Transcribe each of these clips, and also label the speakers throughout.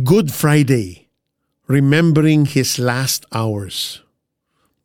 Speaker 1: Good Friday, remembering His last hours.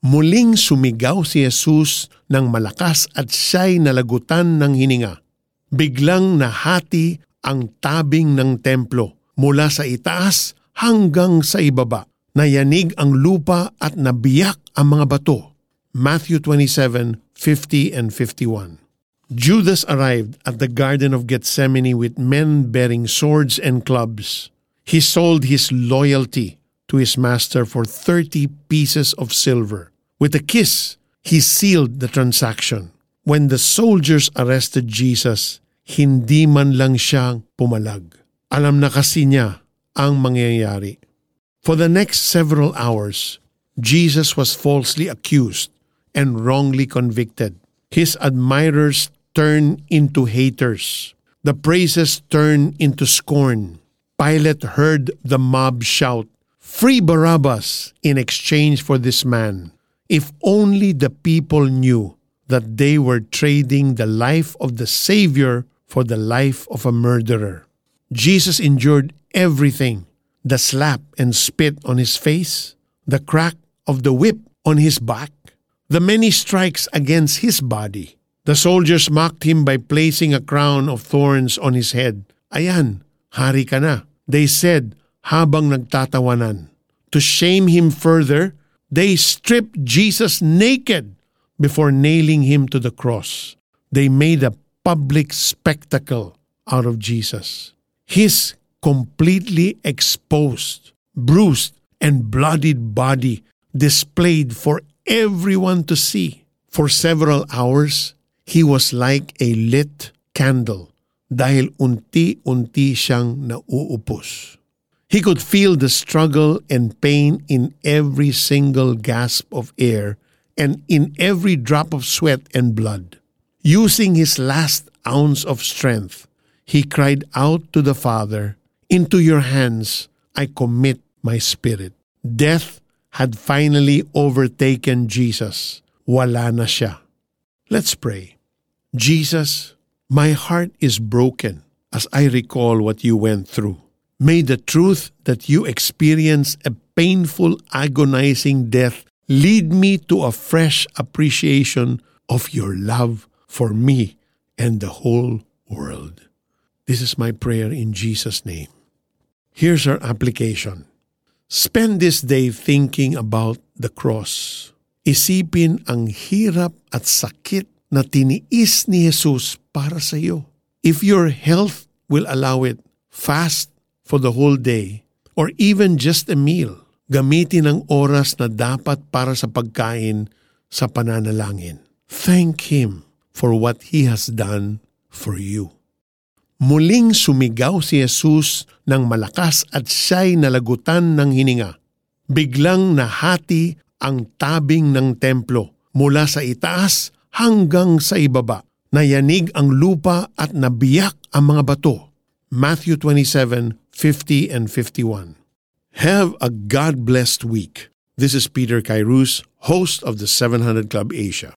Speaker 1: Muling sumigaw si Jesus ng malakas at siya'y nalagutan ng hininga. Biglang nahati ang tabing ng templo mula sa itaas hanggang sa ibaba. Nayanig ang lupa at nabiyak ang mga bato. Matthew 27:50 and 51. Judas arrived at the Garden of Gethsemane with men bearing swords and clubs. He sold his loyalty to his master for 30 pieces of silver. With a kiss, he sealed the transaction. When the soldiers arrested Jesus, hindi man lang siyang pumalag. Alam na kasi niya ang mangyayari. For the next several hours, Jesus was falsely accused and wrongly convicted. His admirers turned into haters. The praises turned into scorn. Pilate heard the mob shout, Free Barabbas in exchange for this man. If only the people knew that they were trading the life of the Savior for the life of a murderer. Jesus endured everything the slap and spit on his face, the crack of the whip on his back, the many strikes against his body. The soldiers mocked him by placing a crown of thorns on his head. Ayan, hari ka na. They said habang nagtatawanan. To shame him further, they stripped Jesus naked before nailing him to the cross. They made a public spectacle out of Jesus. His completely exposed, bruised, and bloodied body displayed for everyone to see. For several hours, he was like a lit candle dahil unti-unti siyang nauupos. He could feel the struggle and pain in every single gasp of air and in every drop of sweat and blood. Using his last ounce of strength, he cried out to the Father, Into your hands I commit my spirit. Death had finally overtaken Jesus. Wala na siya. Let's pray. Jesus, my heart is broken as I recall what you went through. May the truth that you experienced a painful, agonizing death lead me to a fresh appreciation of your love for me and the whole world. This is my prayer in Jesus' name. Here's our application. Spend this day thinking about the cross. Isipin ang hirap at sakit na tiniis ni Jesus para sa iyo. If your health will allow it, fast for the whole day or even just a meal. Gamitin ang oras na dapat para sa pagkain sa pananalangin. Thank Him for what He has done for you. Muling sumigaw si Jesus ng malakas at siya'y nalagutan ng hininga. Biglang nahati ang tabing ng templo mula sa itaas hanggang sa ibaba. Nayanig ang lupa at nabiyak ang mga bato. Matthew 27:50 and 51. Have a God-blessed week. This is Peter Kairos, host of the 700 Club Asia.